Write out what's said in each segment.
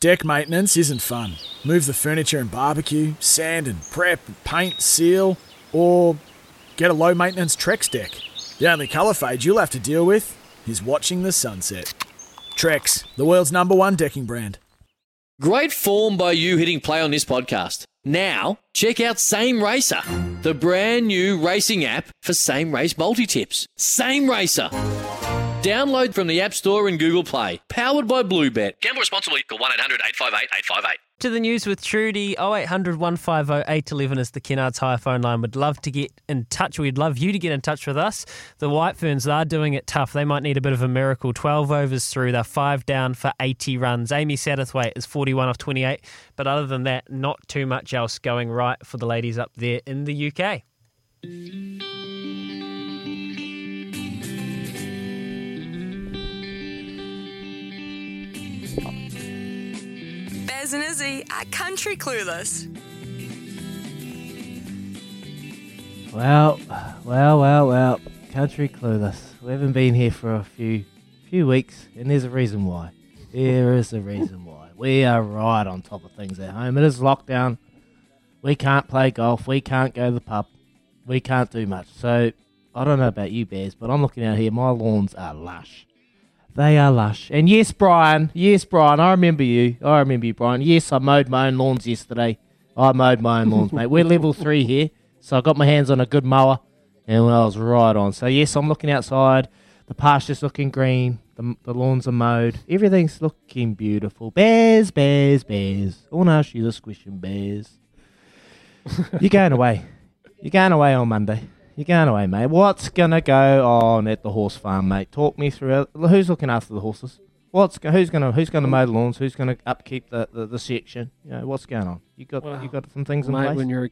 Deck maintenance isn't fun. Move the furniture and barbecue, sand and prep, paint, seal, or get a low maintenance Trex deck. The only colour fade you'll have to deal with is watching the sunset. Trex, the world's number one decking brand. Great form by you hitting play on this podcast. Now, check out Same Racer, the brand new racing app for same race multi tips. Same Racer. Download from the App Store and Google Play. Powered by Bluebet. Gamble responsibly. Call 1 800 858 858. To the news with Trudy, 0800 150 811 is the Kennards Hire phone line. We'd love to get in touch. We'd love you to get in touch with us. The White Ferns are doing it tough. They might need a bit of a miracle. 12 overs through. They're five down for 80 runs. Amy Satterthwaite is 41 off 28. But other than that, not too much else going right for the ladies up there in the UK. Bez and Izzy at Country Clueless. Well, well, well, well. Country clueless. We haven't been here for a few few weeks, and there's a reason why. There is a reason why. We are right on top of things at home. It is lockdown. We can't play golf. We can't go to the pub. We can't do much. So I don't know about you, Bears, but I'm looking out here. My lawns are lush. They are lush. And yes, Brian. Yes, Brian. I remember you. I remember you, Brian. Yes, I mowed my own lawns yesterday. I mowed my own lawns, mate. We're level three here, so I got my hands on a good mower, and I was right on. So yes, I'm looking outside. The pasture's looking green. The, the lawns are mowed. Everything's looking beautiful. Bears, bears, bears. I want to ask you this question, bears. You're going away. You're going away on Monday. You're going away, mate. What's gonna go on at the horse farm, mate? Talk me through it. Who's looking after the horses? What's go- who's gonna who's gonna mow the lawns? Who's gonna upkeep the, the, the section? You know what's going on? You got Well, you got some things in mate, place. when you're a,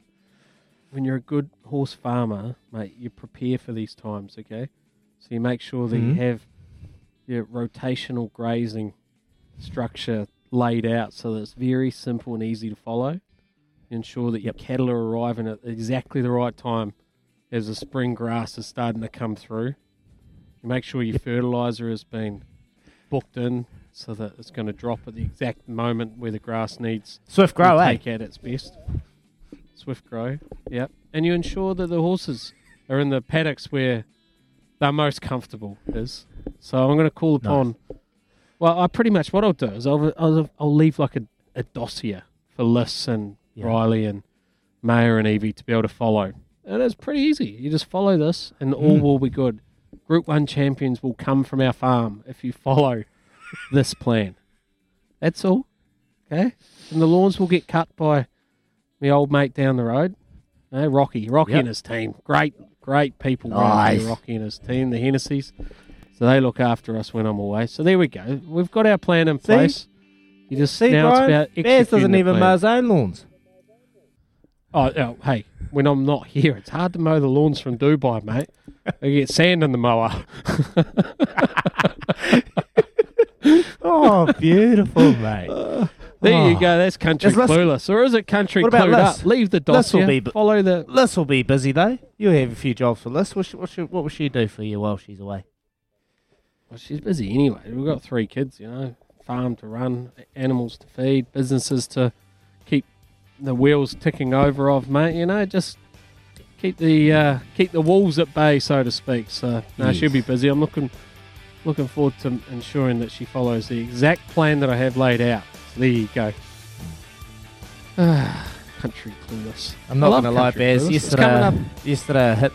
when you're a good horse farmer, mate, you prepare for these times, okay? So you make sure that Mhm. you have your rotational grazing structure laid out so that it's very simple and easy to follow. You ensure that your cattle are arriving at exactly the right time as the spring grass is starting to come through. You make sure your fertilizer has been booked in so that it's going to drop at the exact moment where the grass needs Swift grow, to eh? take at its best. Swift grow, yep. And you ensure that the horses are in the paddocks where they're most comfortable. Is so I'm going to call upon. Well, I pretty much what I'll do is I'll I'll, I'll leave like a, a dossier for Liz and Yeah. Riley and Mayer and Evie to be able to follow. And it's pretty easy. You just follow this, and all Mm. will be good. Group One champions will come from our farm if you follow this plan. That's all. Okay? And the lawns will get cut by my old mate down the road. Eh, Rocky. Rocky Yep. and his team. Great, great people Nice. Rocky and his team, the Hennessy's. So they look after us when I'm away. So there we go. We've got our plan in See? place. You just See, now Brian, it's about Bears doesn't even mow his own lawns. Oh, oh, hey, when I'm not here, it's hard to mow the lawns from Dubai, mate. I get sand in the mower. Oh, beautiful, mate. There Oh. you go. That's country Is clueless, or is it country What about clued up? Leave the Liz will dossier. be follow the. Liz will be busy though. You'll have a few jobs for Liz. What, sh- what, sh- what will she do for you while she's away? Well, she's busy anyway. We've got three kids, you know, farm to run, animals to feed, businesses to keep the wheels ticking over of, mate. You know, just keep the uh, keep the wolves at bay, so to speak. So no, she'll be busy. I'm looking looking forward to ensuring that she follows the exact plan that I have laid out. So there you go. country clueless. I'm not going to lie, Bears. Yesterday, coming yesterday I hit.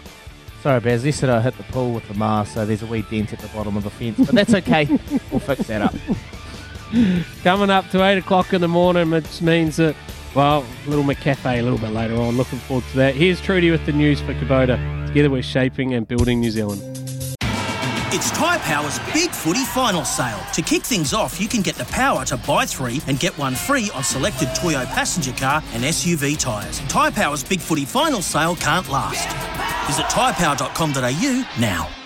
Sorry, Bears. Yesterday I hit the pool with the mast, so there's a wee dent at the bottom of the fence, but that's okay. we'll fix that up. Coming up to 8 o'clock in the morning, which means that, well, Little McCafe a little bit later on. Looking forward to that. Here's Trudy with the news for Kubota. Together we're shaping and building New Zealand. It's Tyre Power's Big Footy Final Sale. To kick things off, you can get the power to buy three and get one free on selected Toyo passenger car and SUV tyres. Tyre Power's Big Footy Final Sale can't last. Visit tyrepower.com.au now.